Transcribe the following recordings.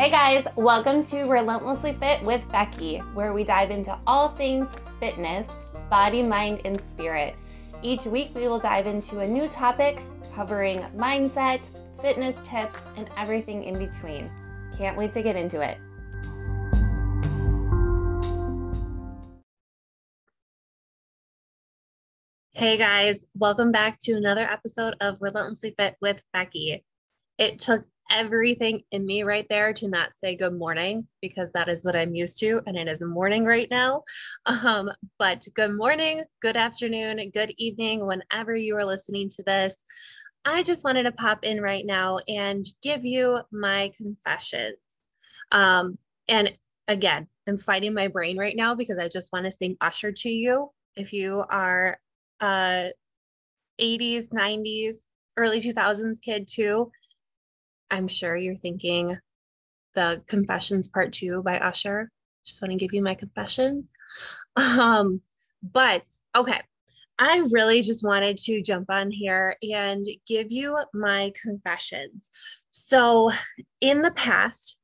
Hey guys, welcome to Relentlessly Fit with Becky, where we dive into all things fitness, body, mind, and spirit. Each week, we will dive into a new topic covering mindset, fitness tips, and everything in between. Can't wait to get into it. Hey guys, welcome back to another episode of Relentlessly Fit with Becky. It took everything in me right there to not say good morning because that is what I'm used to and it is morning right now. Um, but good morning, good afternoon, good evening, whenever you are listening to this. I just wanted to pop in right now and give you my confessions. Um, and again, I'm fighting my brain right now because I just want to sing Usher to you. If you are uh 80s, 90s, early 2000s kid too, I'm sure you're thinking the Confessions Part Two by Usher. Just want to give you my confessions. Um, but okay, I really just wanted to jump on here and give you my confessions. So, in the past,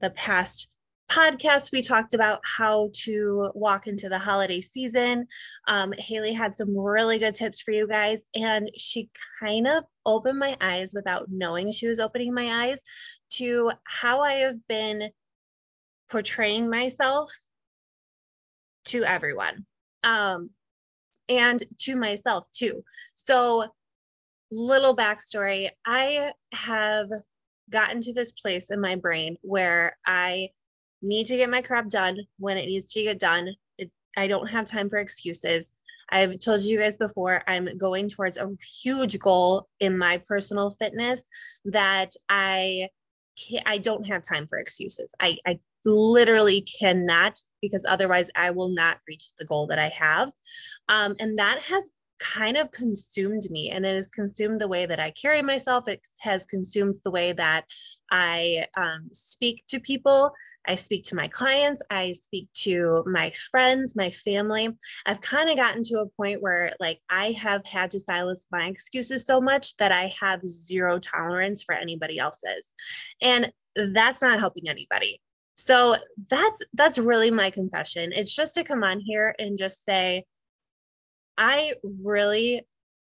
the past podcast, we talked about how to walk into the holiday season. Um, Haley had some really good tips for you guys, and she kind of opened my eyes without knowing she was opening my eyes to how I have been portraying myself to everyone um, and to myself too. So, little backstory I have gotten to this place in my brain where I need to get my crap done when it needs to get done. It, I don't have time for excuses. I've told you guys before, I'm going towards a huge goal in my personal fitness that I I don't have time for excuses. I, I literally cannot because otherwise I will not reach the goal that I have. Um, and that has kind of consumed me and it has consumed the way that I carry myself. It has consumed the way that I um, speak to people. I speak to my clients, I speak to my friends, my family. I've kind of gotten to a point where like I have had to silence my excuses so much that I have zero tolerance for anybody else's. And that's not helping anybody. So that's that's really my confession. It's just to come on here and just say I really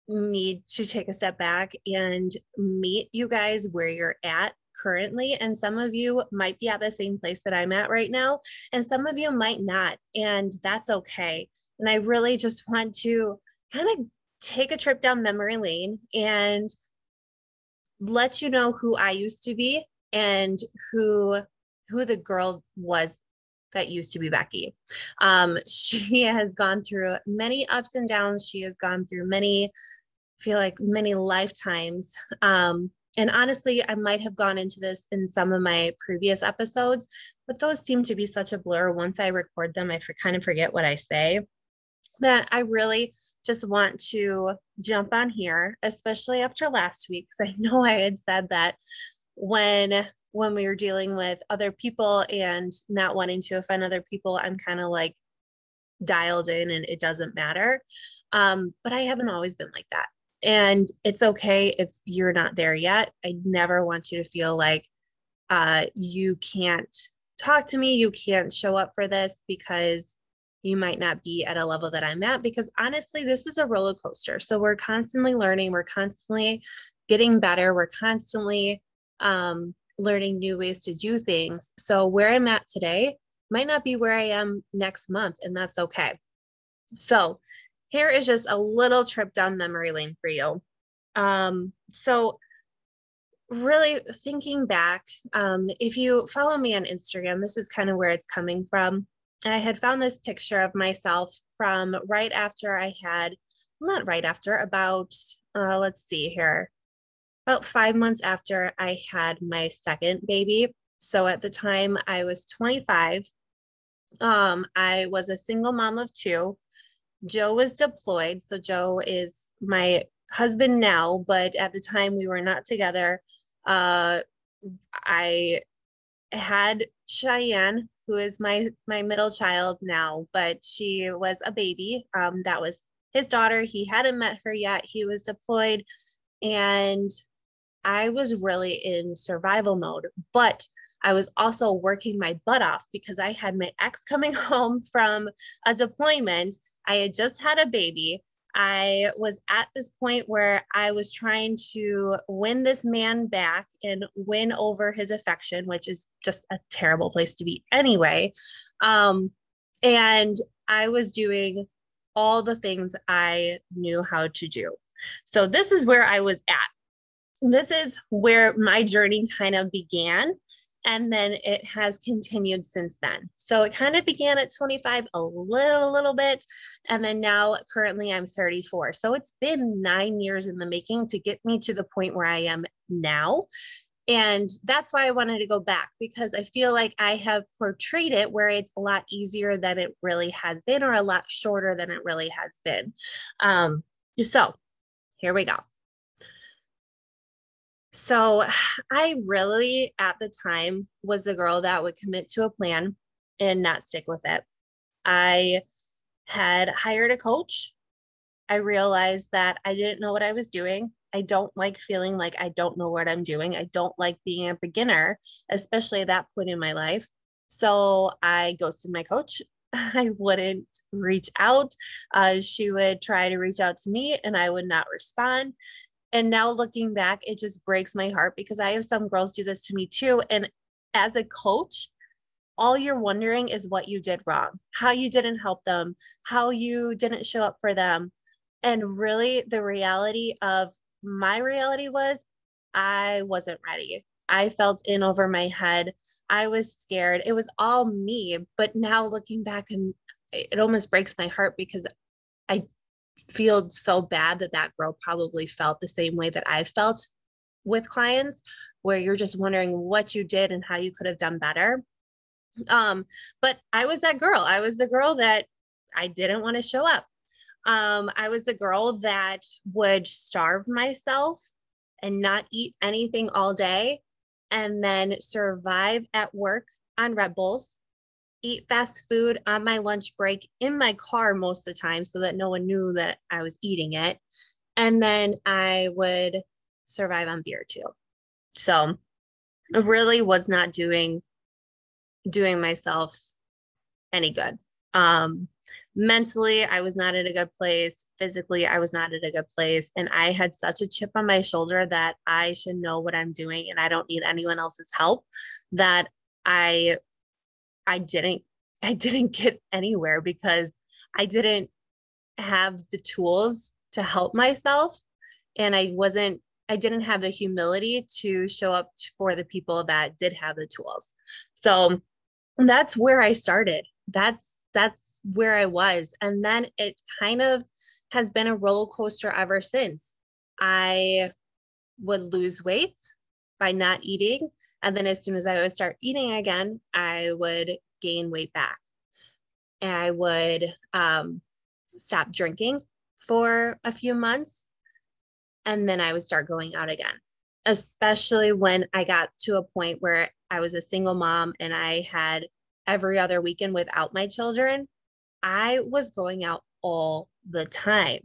need to take a step back and meet you guys where you're at currently. And some of you might be at the same place that I'm at right now, and some of you might not. And that's okay. And I really just want to kind of take a trip down memory lane and let you know who I used to be and who who the girl was that used to be Becky. Um, she has gone through many ups and downs. She has gone through many, feel like many lifetimes. Um, and honestly, I might have gone into this in some of my previous episodes, but those seem to be such a blur. Once I record them, I kind of forget what I say. That I really just want to jump on here, especially after last week, because I know I had said that when when we were dealing with other people and not wanting to offend other people, I'm kind of like dialed in and it doesn't matter. Um, but I haven't always been like that. And it's okay if you're not there yet. I never want you to feel like uh, you can't talk to me, you can't show up for this because you might not be at a level that I'm at. Because honestly, this is a roller coaster. So we're constantly learning, we're constantly getting better, we're constantly um, learning new ways to do things. So where I'm at today might not be where I am next month, and that's okay. So here is just a little trip down memory lane for you. Um, so, really thinking back, um, if you follow me on Instagram, this is kind of where it's coming from. I had found this picture of myself from right after I had, not right after, about, uh, let's see here, about five months after I had my second baby. So at the time I was 25. Um, I was a single mom of two. Joe was deployed. So Joe is my husband now, but at the time we were not together. Uh, I had Cheyenne, who is my my middle child now, but she was a baby. Um, that was his daughter. He hadn't met her yet. He was deployed, and I was really in survival mode. But I was also working my butt off because I had my ex coming home from a deployment. I had just had a baby. I was at this point where I was trying to win this man back and win over his affection, which is just a terrible place to be anyway. Um, and I was doing all the things I knew how to do. So, this is where I was at. This is where my journey kind of began and then it has continued since then. So it kind of began at 25 a little, a little bit, and then now currently I'm 34. So it's been nine years in the making to get me to the point where I am now. And that's why I wanted to go back because I feel like I have portrayed it where it's a lot easier than it really has been, or a lot shorter than it really has been. Um, so here we go. So I really, at the time, was the girl that would commit to a plan and not stick with it. I had hired a coach. I realized that I didn't know what I was doing. I don't like feeling like I don't know what I'm doing. I don't like being a beginner, especially at that point in my life. So I ghosted my coach. I wouldn't reach out. Uh, she would try to reach out to me and I would not respond. And now looking back, it just breaks my heart because I have some girls do this to me too. And as a coach, all you're wondering is what you did wrong, how you didn't help them, how you didn't show up for them. And really, the reality of my reality was I wasn't ready. I felt in over my head. I was scared. It was all me. But now looking back, and it almost breaks my heart because I feel so bad that that girl probably felt the same way that I felt with clients, where you're just wondering what you did and how you could have done better. Um, but I was that girl. I was the girl that I didn't want to show up. Um, I was the girl that would starve myself and not eat anything all day and then survive at work on Red Bulls eat fast food on my lunch break in my car most of the time so that no one knew that I was eating it. And then I would survive on beer too. So I really was not doing doing myself any good. Um mentally I was not in a good place, physically I was not in a good place and I had such a chip on my shoulder that I should know what I'm doing and I don't need anyone else's help that I I didn't I didn't get anywhere because I didn't have the tools to help myself and I wasn't I didn't have the humility to show up for the people that did have the tools. So that's where I started. That's that's where I was and then it kind of has been a roller coaster ever since. I would lose weight by not eating and then as soon as I would start eating again, I would gain weight back. And I would um, stop drinking for a few months. And then I would start going out again, especially when I got to a point where I was a single mom and I had every other weekend without my children. I was going out all the time.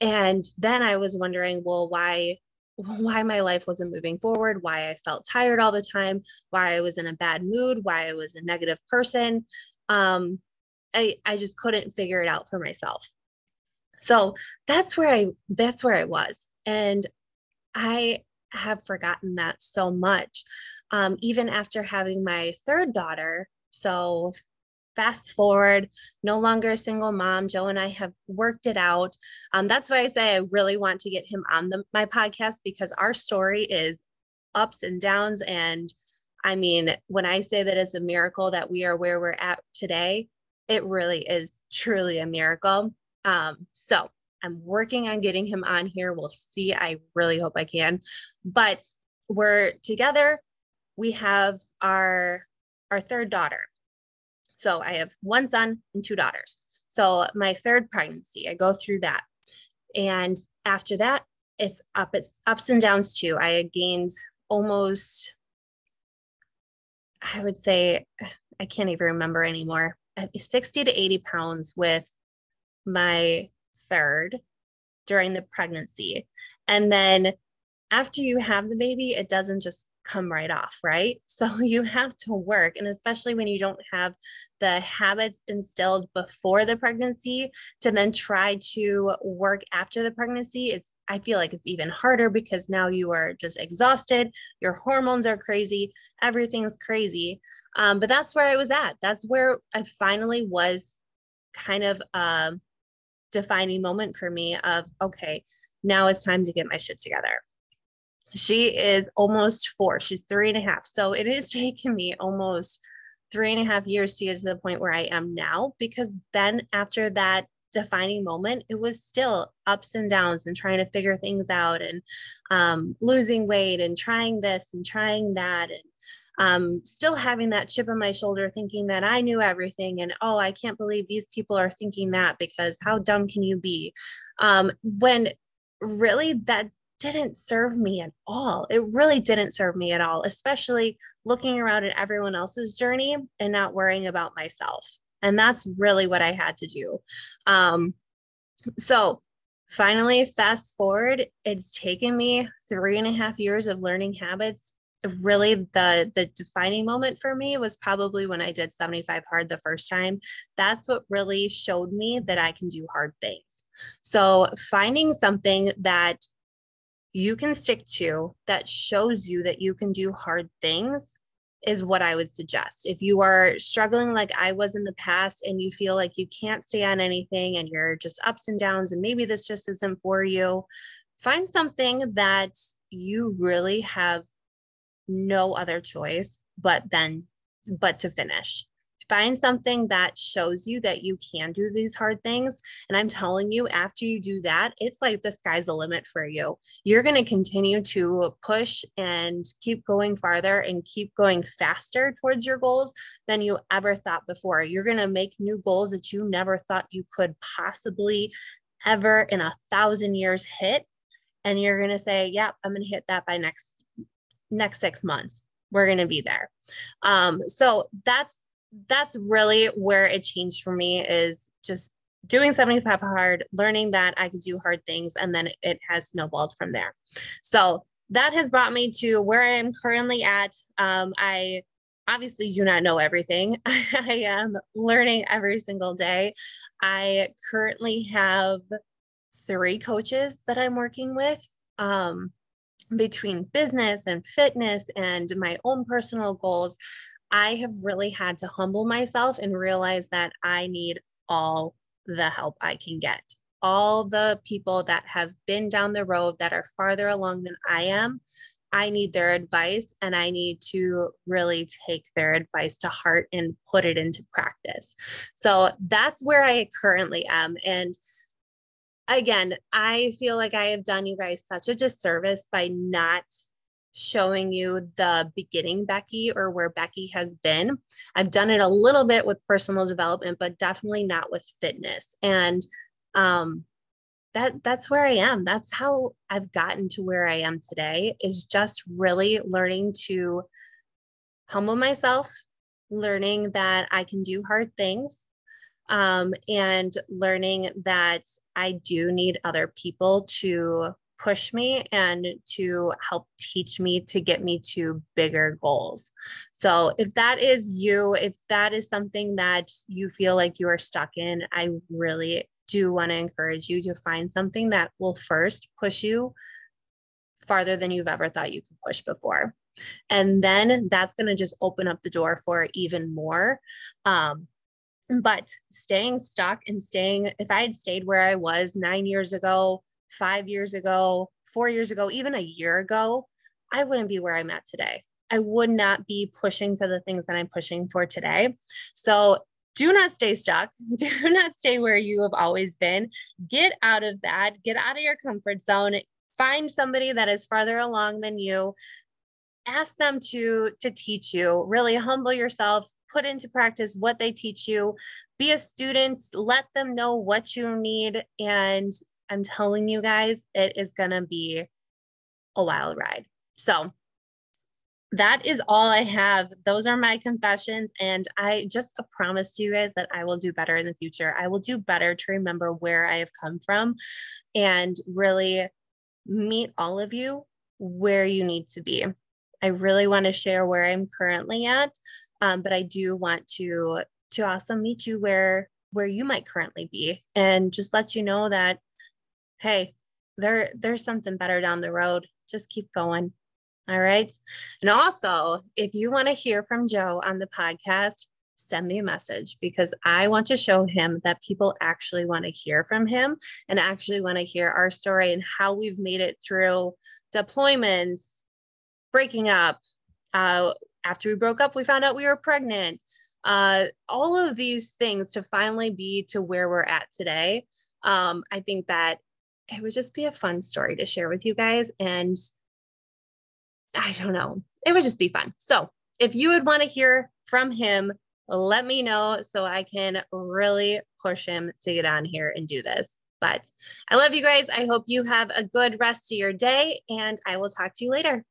And then I was wondering, well, why why my life wasn't moving forward, why I felt tired all the time, why I was in a bad mood, why I was a negative person. Um, I, I just couldn't figure it out for myself. So that's where I that's where I was. And I have forgotten that so much. Um, even after having my third daughter, so fast forward, no longer a single mom. Joe and I have worked it out. Um, that's why I say I really want to get him on the, my podcast because our story is ups and downs. And I mean, when I say that it's a miracle that we are where we're at today, it really is truly a miracle. Um, so I'm working on getting him on here. We'll see. I really hope I can. But we're together. We have our our third daughter so I have one son and two daughters. So my third pregnancy, I go through that. And after that, it's up, it's ups and downs too. I gained almost, I would say, I can't even remember anymore, 60 to 80 pounds with my third during the pregnancy. And then after you have the baby, it doesn't just come right off, right? So you have to work. And especially when you don't have the habits instilled before the pregnancy to then try to work after the pregnancy, it's I feel like it's even harder because now you are just exhausted, your hormones are crazy, everything's crazy. Um, but that's where I was at. That's where I finally was kind of a defining moment for me of okay, now it's time to get my shit together she is almost four. She's three and a half. So it has taken me almost three and a half years to get to the point where I am now. Because then after that defining moment, it was still ups and downs and trying to figure things out and um, losing weight and trying this and trying that. And um, still having that chip on my shoulder, thinking that I knew everything and oh, I can't believe these people are thinking that because how dumb can you be? Um, when really that didn't serve me at all. It really didn't serve me at all, especially looking around at everyone else's journey and not worrying about myself. And that's really what I had to do. Um, so finally, fast forward, it's taken me three and a half years of learning habits. Really, the the defining moment for me was probably when I did 75 hard the first time. That's what really showed me that I can do hard things. So finding something that you can stick to that shows you that you can do hard things is what I would suggest. If you are struggling like I was in the past and you feel like you can't stay on anything and you're just ups and downs and maybe this just isn't for you, find something that you really have no other choice but then but to finish find something that shows you that you can do these hard things. And I'm telling you, after you do that, it's like the sky's the limit for you. You're going to continue to push and keep going farther and keep going faster towards your goals than you ever thought before. You're going to make new goals that you never thought you could possibly ever in a thousand years hit. And you're going to say, yep, yeah, I'm going to hit that by next next six months we're going to be there um, so that's that's really where it changed for me is just doing 75 hard, learning that I could do hard things, and then it has snowballed from there. So that has brought me to where I am currently at. Um, I obviously do not know everything. I am learning every single day. I currently have three coaches that I'm working with. Um, between business and fitness and my own personal goals, I have really had to humble myself and realize that I need all the help I can get. All the people that have been down the road that are farther along than I am, I need their advice and I need to really take their advice to heart and put it into practice. So that's where I currently am. And again, I feel like I have done you guys such a disservice by not showing you the beginning Becky or where Becky has been. I've done it a little bit with personal development, but definitely not with fitness. And um, that that's where I am. That's how I've gotten to where I am today is just really learning to humble myself, learning that I can do hard things, um, and learning that I do need other people to push me and to help teach me to get me to bigger goals. So, if that is you, if that is something that you feel like you are stuck in, I really do want to encourage you to find something that will first push you farther than you've ever thought you could push before. And then that's going to just open up the door for even more. Um, but staying stuck and staying, if I had stayed where I was nine years ago, five years ago, four years ago, even a year ago, I wouldn't be where I'm at today. I would not be pushing for the things that I'm pushing for today. So do not stay stuck. Do not stay where you have always been. Get out of that. Get out of your comfort zone. Find somebody that is farther along than you. Ask them to to teach you. Really humble yourself. Put into practice what they teach you. Be a student. Let them know what you need and I'm telling you guys, it is going to be a wild ride. So, that is all I have. Those are my confessions. And I just promise to you guys that I will do better in the future. I will do better to remember where I have come from and really meet all of you where you need to be. I really want to share where I'm currently at, um, but I do want to to also meet you where where you might currently be, and just let you know that, hey, there there's something better down the road. Just keep going. All right. And also, if you want to hear from Joe on the podcast, send me a message because I want to show him that people actually want to hear from him and actually want to hear our story and how we've made it through deployments, breaking up. Uh, after we broke up, we found out we were pregnant. Uh, all of these things to finally be to where we're at today. Um, I think that it would just be a fun story to share with you guys. And I don't know, it would just be fun. So if you would want to hear from him, let me know so I can really push him to get on here and do this. But I love you guys. I hope you have a good rest of your day, and I will talk to you later.